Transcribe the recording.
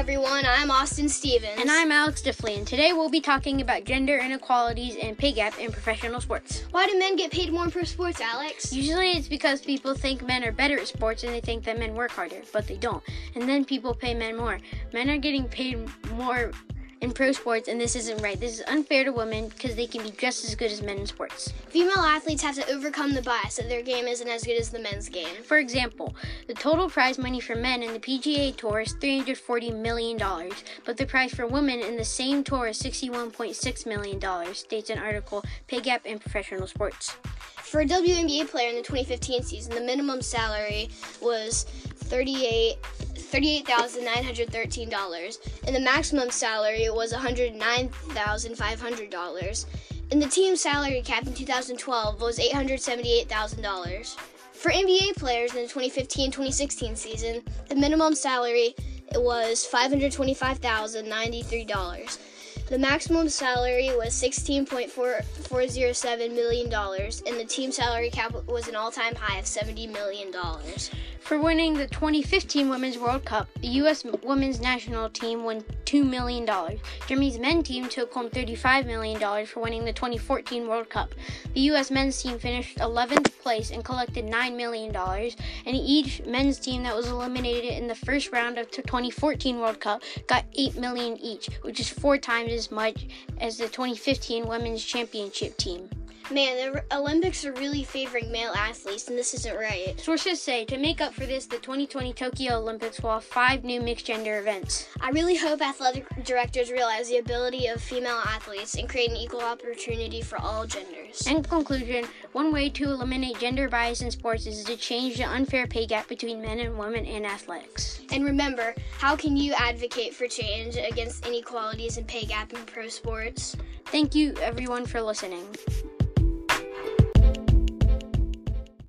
everyone. I'm Austin Stevens. And I'm Alex Diffley, and today we'll be talking about gender inequalities and pay gap in professional sports. Why do men get paid more for sports, Alex? Usually it's because people think men are better at sports and they think that men work harder, but they don't. And then people pay men more. Men are getting paid more in pro sports, and this isn't right. This is unfair to women because they can be just as good as men in sports. Female athletes have to overcome the bias that their game isn't as good as the men's game. For example, the total prize money for men in the PGA Tour is $340 million, but the prize for women in the same tour is $61.6 million, states an article, Pay Gap in Professional Sports. For a WNBA player in the 2015 season, the minimum salary was 38 $38,913, and the maximum salary was $109,500. And the team salary cap in 2012 was $878,000. For NBA players in the 2015-2016 season, the minimum salary was $525,093. The maximum salary was $16.407 million, and the team salary cap was an all time high of $70 million. For winning the 2015 Women's World Cup, the U.S. women's national team won $2 million. Germany's men's team took home $35 million for winning the 2014 World Cup. The U.S. men's team finished 11th place and collected $9 million, and each men's team that was eliminated in the first round of the 2014 World Cup got 8 million each, which is four times as much as the 2015 Women's Championship team. Man, the Olympics are really favoring male athletes, and this isn't right. Sources say to make up for this, the 2020 Tokyo Olympics will have five new mixed gender events. I really hope athletic directors realize the ability of female athletes and create an equal opportunity for all genders. In conclusion, one way to eliminate gender bias in sports is to change the unfair pay gap between men and women in athletics. And remember, how can you advocate for change against inequalities and pay gap in pro sports? Thank you, everyone, for listening.